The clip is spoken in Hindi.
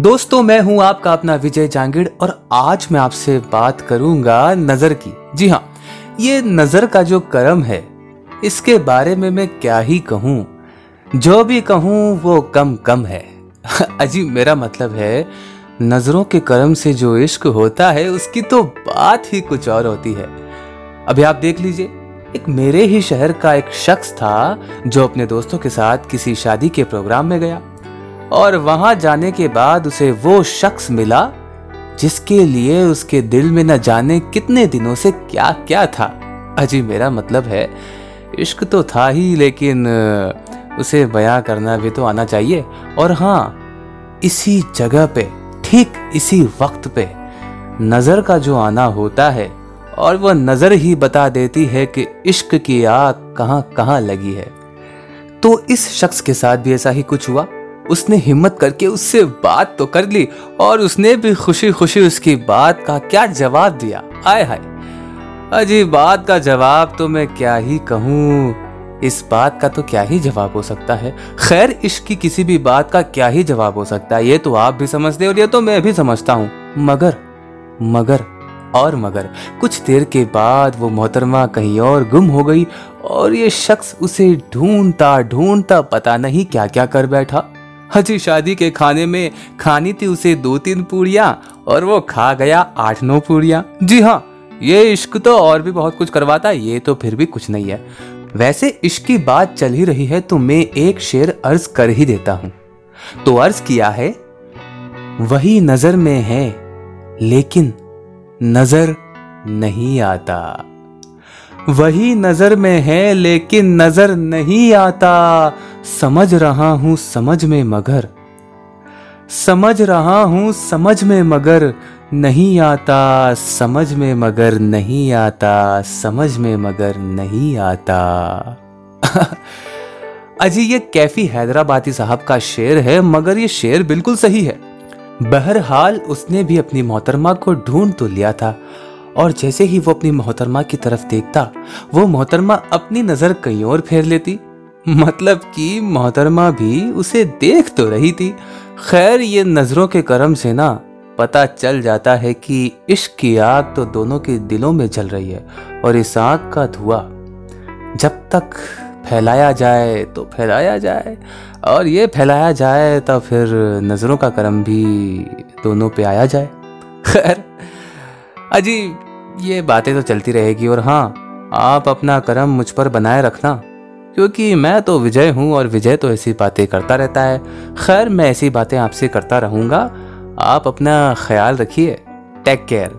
दोस्तों, मैं हूँ आपका अपना विजय जांगिड़ और आज मैं आपसे बात करूँगा नज़र की। जी हाँ ये नज़र का जो कर्म है, इसके बारे में मैं क्या ही कहूँ? जो भी कहूँ, वो कम कम है। अजी मेरा मतलब है, नज़रों के कर्म से जो इश्क होता है, उसकी तो बात ही कुछ और होती है। अभी आप देख लीजिए, एक मेरे ही शहर का एक शख्स था, जो अपने दोस्तों के साथ किसी शादी के प्रोग्राम में गया। और वहाँ जाने के बाद उसे वो शख्स मिला, जिसके लिए उसके दिल में न जाने कितने दिनों से क्या क्या था। अजी, मेरा मतलब है, इश्क तो था ही, लेकिन उसे बयां करना भी तो आना चाहिए। और हाँ इसी जगह पे, ठीक इसी वक्त पे, नज़र का जो आना होता है, और वह नज़र ही बता देती है कि इश्क की आग कहाँ कहाँ लगी है। तो इस शख्स के साथ भी ऐसा ही कुछ हुआ? उसने हिम्मत करके उससे बात तो कर ली और उसने भी खुशी खुशी उसकी बात का क्या जवाब दिया? आय हाय। अजी बात का जवाब तो मैं क्या ही कहूँ? इस बात का तो क्या ही जवाब हो सकता है? खैर, इश्क की किसी भी बात का क्या ही जवाब हो सकता है? ये तो आप भी समझते और ये तो मैं भी समझता हूँ। मगर मगर, और मगर, कुछ देर के बाद वो मोहतरमा कहीं और गुम हो गई और ये शख्स उसे ढूंढता ढूंढता पता नहीं क्या क्या कर बैठा। हजी शादी के खाने में खानी थी उसे दो तीन पूड़िया और वो खा गया आठ नौ पूड़िया। जी हाँ ये इश्क तो और भी बहुत कुछ करवाता, ये तो फिर भी कुछ नहीं है। वैसे इश्क की बात चल ही रही है तो मैं एक शेर अर्ज़ कर ही देता हूँ। तो अर्ज़ किया है, वही नज़र में है, लेकिन नज़र नहीं आता। वही नज़र में है, लेकिन नज़र नहीं आता। समझ रहा हूँ समझ में मगर। समझ रहा हूँ समझ में मगर नहीं आता। समझ में मगर नहीं आता। समझ में मगर नहीं आता। अजी, ये कैफी हैदराबादी साहब का शेर है, मगर ये शेर बिल्कुल सही है। बहरहाल, उसने भी अपनी मोहतरमा को ढूंढ तो लिया था। और जैसे ही वो अपनी मोहतरमा की तरफ़ देखता, वो मोहतरमा अपनी नज़र कहीं और फेर लेती। मतलब कि मोहतरमा भी उसे देख तो रही थी। खैर, ये नज़रों के करम से ना पता चल जाता है कि इश्क की आग तो दोनों के दिलों में जल रही है और इस आग का धुआँ जब तक फैलाया जाए तो फैलाया जाए। और ये फैलाया जाए तो फिर नज़रों का करम भी दोनों पे आया जाए। खैर अजी ये बातें तो चलती रहेगी और हाँ आप अपना कर्म मुझ पर बनाए रखना, क्योंकि मैं तो विजय हूँ और विजय तो ऐसी बातें करता रहता है। खैर, मैं ऐसी बातें आपसे करता रहूँगा। आप अपना ख्याल रखिए। Take care